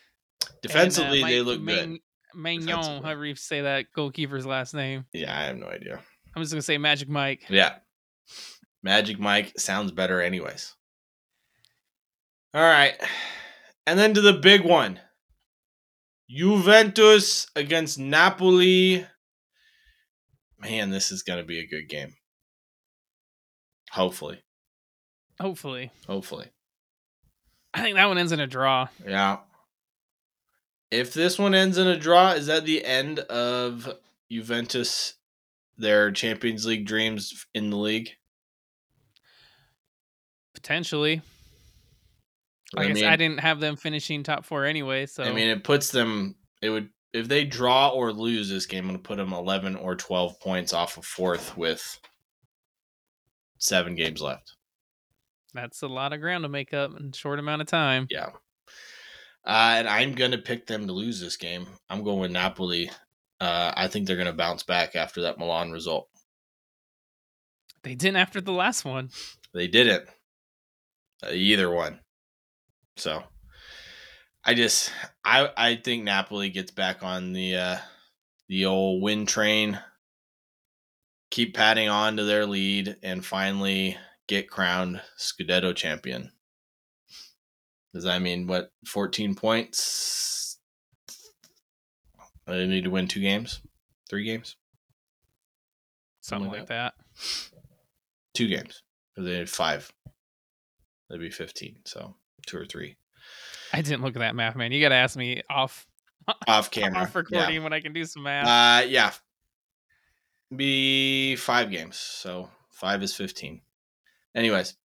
Defensively, and, uh, they look Main- good. Magnon, however you say that goalkeeper's last name. Yeah, I have no idea. I'm just gonna say Magic Mike. Yeah, Magic Mike sounds better, anyways. All right, and then to the big one. Juventus against Napoli. Man, this is going to be a good game. Hopefully. Hopefully, Hopefully. I think that one ends in a draw. Yeah. If this one ends in a draw, is that the end of Juventus their Champions League dreams in the league? Potentially. I I guess mean, I didn't have them finishing top four anyway, so I mean, it puts them. It would if they draw or lose this game, it'll put them eleven or twelve points off of fourth with seven games left. that's a lot of ground to make up in a short amount of time. Yeah. Uh, and I'm gonna pick them to lose this game. I'm going with Napoli. Uh, I think they're gonna bounce back after that Milan result. They didn't after the last one. They didn't. Uh, either one. So I just I I think Napoli gets back on the uh the old win train. Keep padding on to their lead and finally get crowned Scudetto champion. Does that mean what 14 points? They need to win two games? Three games? Something Something like like that. Two games. Or they had five. That'd be 15. So two or three. I didn't look at that math, man. You got to ask me off [LAUGHS] Off camera. off recording when I can do some math. Yeah. Uh, yeah. Be five games. So five is 15. Anyways,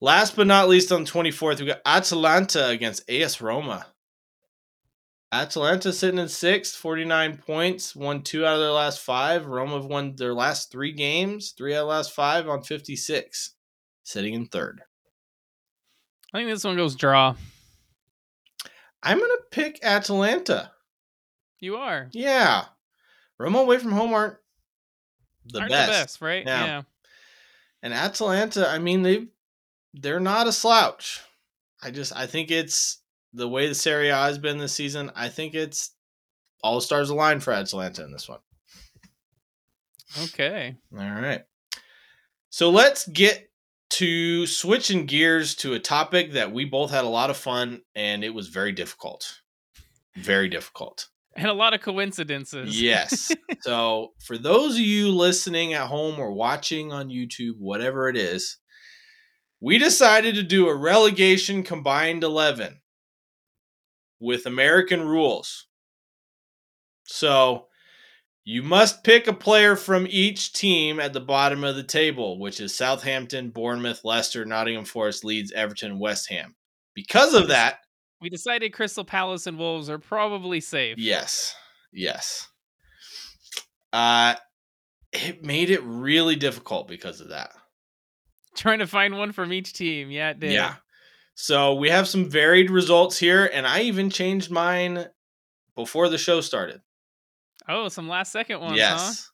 last but not least on 24th, we got Atalanta against AS Roma. Atalanta sitting in sixth, 49 points, won two out of their last five. Roma have won their last three games, three out of the last five on 56, sitting in third. I think this one goes draw. I'm going to pick Atalanta. You are. Yeah. Roma away from home aren't the Aren't best. the best, right? Yeah. yeah. And Atalanta, I mean, they they're not a slouch. I just I think it's the way the Serie A has been this season. I think it's all stars aligned for Atalanta in this one. Okay. All right. So let's get to switching gears to a topic that we both had a lot of fun and it was very difficult. Very difficult. And a lot of coincidences. Yes. [LAUGHS] so for those of you listening at home or watching on YouTube, whatever it is, we decided to do a relegation combined 11 with American rules. So you must pick a player from each team at the bottom of the table, which is Southampton, Bournemouth, Leicester, Nottingham Forest, Leeds, Everton, West Ham. Because of that, We decided Crystal Palace and Wolves are probably safe. Yes. Yes. Uh it made it really difficult because of that. Trying to find one from each team. Yeah, it did. Yeah. So we have some varied results here and I even changed mine before the show started. Oh, some last second ones, huh? yes.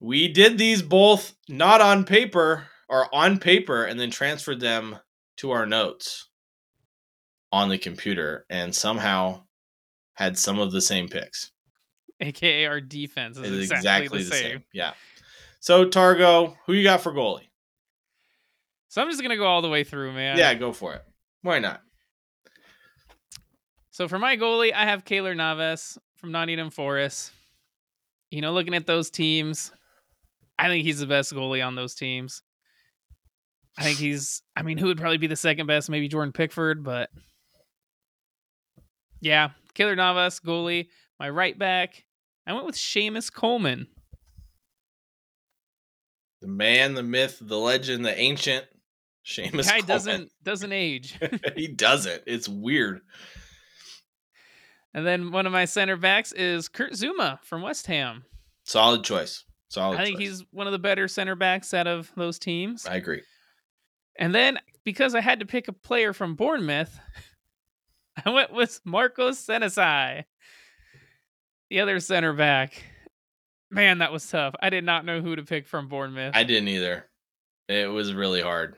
We did these both not on paper or on paper and then transferred them to our notes on the computer and somehow had some of the same picks. AKA our defense is It's exactly, the, same. Yeah. So Targo, who you got for goalie? So I'm just gonna go all the way through, man. Yeah, go for it. Why not? So for my goalie, I have Keylor Navas from Nottingham Forest. You know, looking at those teams, I think he's the best goalie on those teams. I think he's. I mean, who would probably be the second best? Maybe Jordan Pickford, but yeah, Keylor Navas goalie. My right back, I went with Seamus Coleman. The man, the myth, the legend, the ancient Seamus Guy Coleman. doesn't doesn't age. [LAUGHS] he doesn't. It's weird. And then one of my center backs is Kurt Zouma from West Ham. Solid choice. Solid. I think choice. he's one of the better center backs out of those teams. I agree. And then because I had to pick a player from Bournemouth, [LAUGHS] I went with Marcos Senesi, the other center back. Man, that was tough. I did not know who to pick from Bournemouth. I didn't either. It was really hard.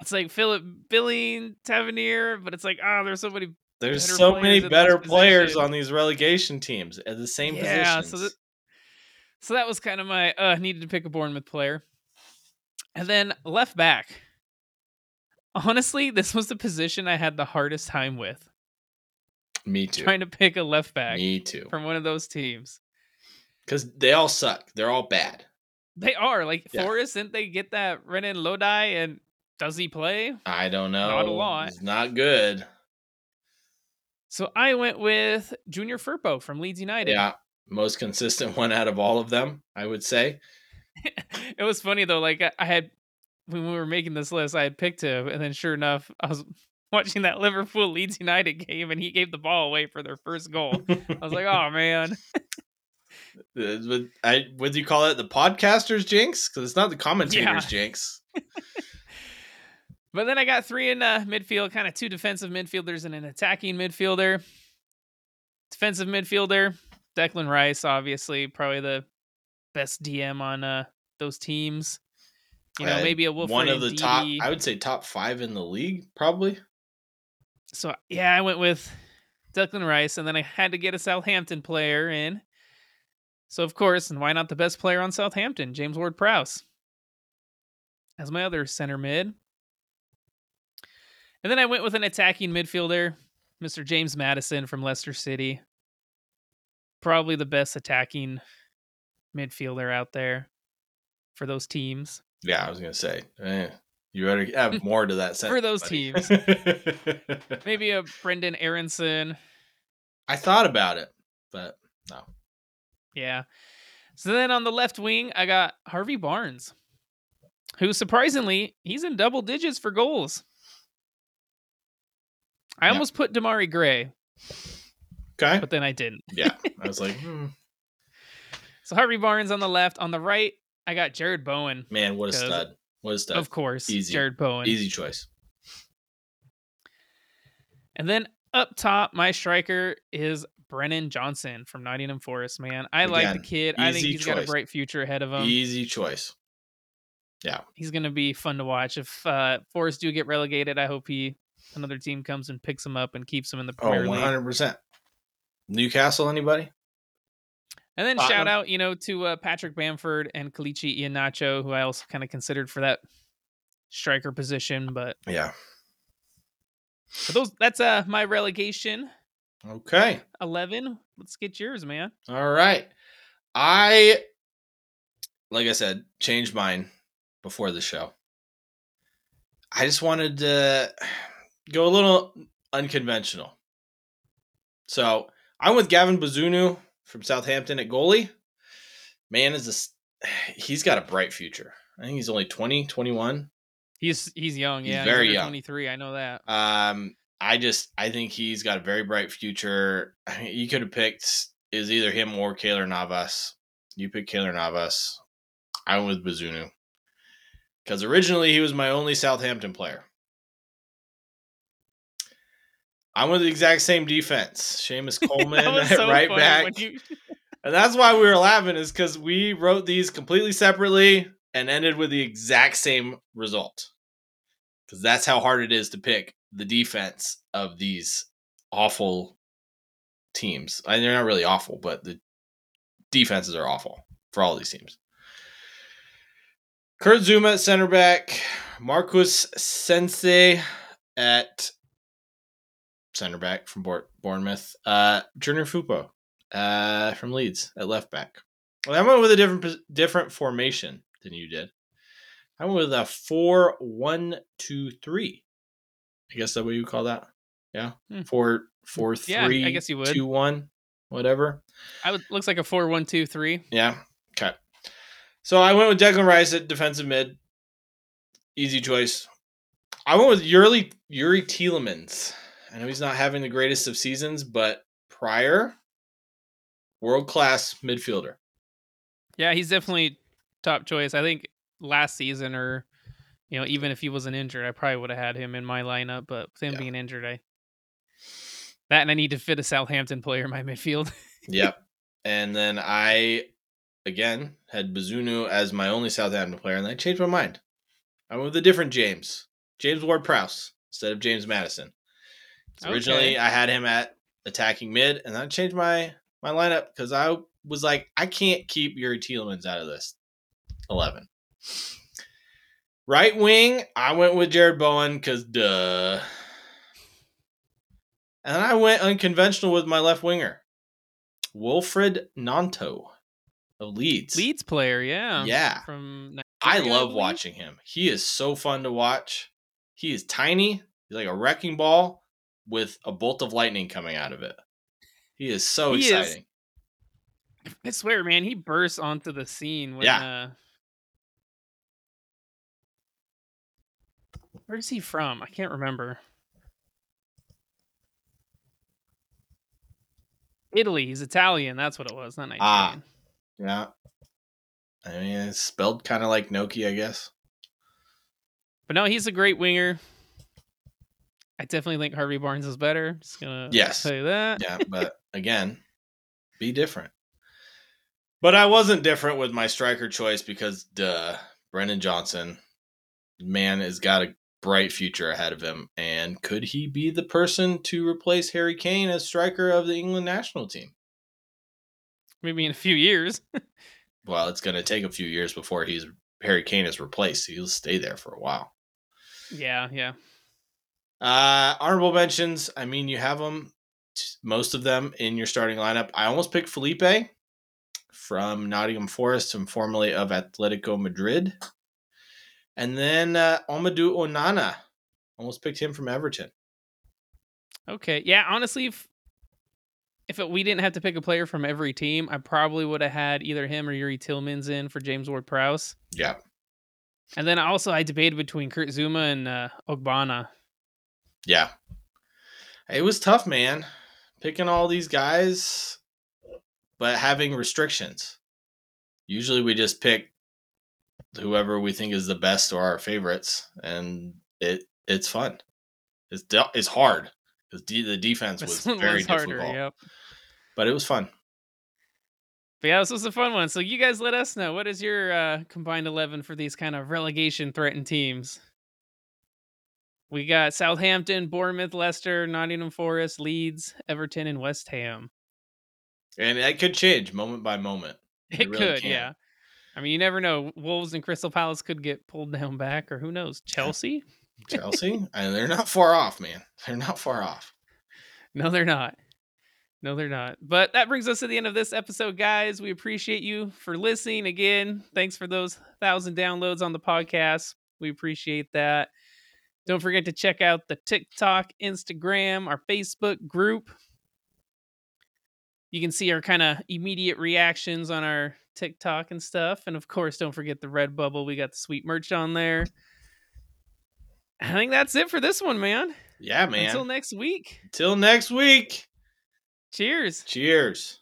it's like Philip Billing, Tavernier, but it's like, oh, there's so many. There's so many better players on these relegation teams at the same Yeah, positions. so that, so that was kind of my uh needed to pick a Bournemouth player. And then left back. Honestly, this was the position I had the hardest time with. Me [LAUGHS] too. Trying to pick a left back Me too. from one of those teams. Because they all suck. They're all bad. They are like Yeah. Forest. Didn't they get that Renan Lodi? And does he play? I don't know. Not a lot. It's not good. So I went with Junior Firpo from Leeds United. Yeah. Most consistent [LAUGHS] one out of all of them, I would say. [LAUGHS] it was funny though. Like I- had when we were making this list, I had picked him, and then sure enough, I was [LAUGHS] watching that Liverpool Leeds United game, and he gave the ball away for their first goal. I was like, oh man. Would, I, would you call it the podcaster's jinx? Because it's not the commentator's Yeah. jinx. But then I got three in uh, midfield, kind of two defensive midfielders and an attacking midfielder. Defensive midfielder, Declan Rice, obviously, probably the best DM on uh, those teams. You know, Uh, maybe a Wilfred One of the top, I would say top five in the league, probably. So yeah, I went with Declan Rice, and then I had to get a Southampton player in. So of course, and why not the best player on Southampton, James Ward-Prowse, as my other center mid. And then I went with an attacking midfielder, Mr. James Maddison from Leicester City. Probably the best attacking midfielder out there for those teams. Yeah, I was gonna say. eh, you better have [LAUGHS] more to that sentence. For those buddy. [LAUGHS] Maybe a Brenden Aaronson. I thought about it, but no. Yeah. So then on the left wing, I got Harvey Barnes, who surprisingly, he's in double digits for goals. I Yeah. almost put Demarai Gray, Okay. but then I didn't. Yeah, [LAUGHS] I was like, hmm, So Harvey Barnes on the left. On the right, I got Jarrod Bowen. man, what a stud! What a stud! Of course, Easy. Jarrod Bowen. Easy choice. And then up top, my striker is Brennan Johnson from Nottingham Forest, man. I like the kid. I think he's got a bright future ahead of him. Easy choice. Yeah. He's going to be fun to watch. If uh, Forest do get relegated, I hope he another team comes and picks him up and keeps him in the Oh, Premier one League. hundred percent. Newcastle, anybody? And then shout out, you know, to uh, Patrick Bamford and Kelechi Iheanacho, who I also kind of considered for that striker position. But Yeah. for those, that's uh my relegation Okay. eleven. Let's get yours, man. All right. I, like I said, changed mine before the show. I just wanted to go a little unconventional. So I'm with Gavin Bazunu from Southampton at goalie. Man, is this, [SIGHS] he's got a bright future. I think he's only 20, 21. He's he's young, He's yeah. very under young. Twenty three. I know that. Um, I just I think he's got a very bright future. I mean, you could have picked is either him or Keylor Navas. You pick Keylor Navas. I went with Bazunu because originally he was my only Southampton player. I'm with the exact same defense. Seamus [LAUGHS] Coleman at [LAUGHS] so right back. you- [LAUGHS] And that's why we were laughing, is because we wrote these completely separately and ended with the exact same result. Because that's how hard it is to pick the defense of these awful teams. I mean, they're not really awful, but the defenses are awful for all these teams. Kurt Zouma at center back, Marcos Senesi at center back from Bournemouth, uh, Junior Firpo uh, from Leeds at left back. Well, I went with a different different formation than you did. I went with a four one two three. I guess that's what you call that. Yeah, Hmm. four four Yeah, I guess you would. two one, whatever. I would looks like a four one two three. Yeah. Okay. So I went with Declan Rice at defensive mid. Easy choice. I went with Yuri Youri Tielemans. I know he's not having the greatest of seasons, but prior world class midfielder. Yeah, he's definitely top choice. I think last season, or you know, even if he wasn't injured, I probably would have had him in my lineup. But with him yeah. being injured, I that and I need to fit a Southampton player in my [LAUGHS] midfield. yep. And then I again had Bazunu as my only Southampton player, and I changed my mind. I went with a different James, James Ward Prowse instead of James Maddison. Originally. I had him at attacking mid, and I changed my my lineup because I was like, I can't keep Youri Tielemans out of this eleven. Right wing, I went with Jarrod Bowen because duh. And I went unconventional with my left winger, Wilfried Gnonto of Leeds. Leeds player, yeah. Yeah. From I love watching him. He is so fun to watch. He is tiny. He's like a wrecking ball with a bolt of lightning coming out of it. He is so he exciting. Is, I swear, man, he bursts onto the scene when yeah. Uh, Where's he from? I can't remember. Italy. He's Italian. That's what it was, not ah, Nigerian. Ah, yeah. I mean, it's spelled kind of like Noki, I guess. But no, he's a great winger. I definitely think Harvey Barnes is better. Just gonna yes. say that. yeah, but [LAUGHS] again, be different. But I wasn't different with my striker choice because duh, Brennan Johnson, man, has got a bright future ahead of him. And could he be the person to replace Harry Kane as striker of the England national team? Maybe in a few years. [LAUGHS] well, it's going to take a few years before he's Harry Kane is replaced. He'll stay there for a while. Yeah, yeah. Uh, honorable mentions. I mean, you have them, most of them in your starting lineup. I almost picked Felipe from Nottingham Forest and formerly of Atletico Madrid. And then uh, Amadou Onana. Almost picked him from Everton. Okay. Yeah, honestly, if, if it, we didn't have to pick a player from every team, I probably would have had either him or Youri Tielemans in for James Ward Prowse. Yeah. And then also I debated between Kurt Zouma and uh, Ogbonna. Yeah. It was tough, man. Picking all these guys, but having restrictions. Usually we just pick whoever we think is the best or our favorites, and it it's fun. It's de- it's hard because de- the defense was [LAUGHS] very was harder, difficult. Yep. But it was fun. But yeah, this was a fun one. So you guys let us know what is your uh, combined eleven for these kind of relegation threatened teams. We got Southampton, Bournemouth, Leicester, Nottingham Forest, Leeds, Everton, and West Ham. And that could change moment by moment. [LAUGHS] It, it really could, can. yeah. I mean, you never know. Wolves and Crystal Palace could get pulled down back, or who knows? [LAUGHS] Chelsea. Chelsea, and they're not far off, man. They're not far off. [LAUGHS] No, they're not. No, they're not. But that brings us to the end of this episode, guys. We appreciate you for listening. Again, thanks for those thousand downloads on the podcast. We appreciate that. Don't forget to check out the TikTok, Instagram, our Facebook group. You can see our kind of immediate reactions on our TikTok and stuff. And of course, don't forget the Redbubble. We got the sweet merch on there. I think that's it for this one, man. Yeah, man. Until next week. Until next week. Cheers. Cheers.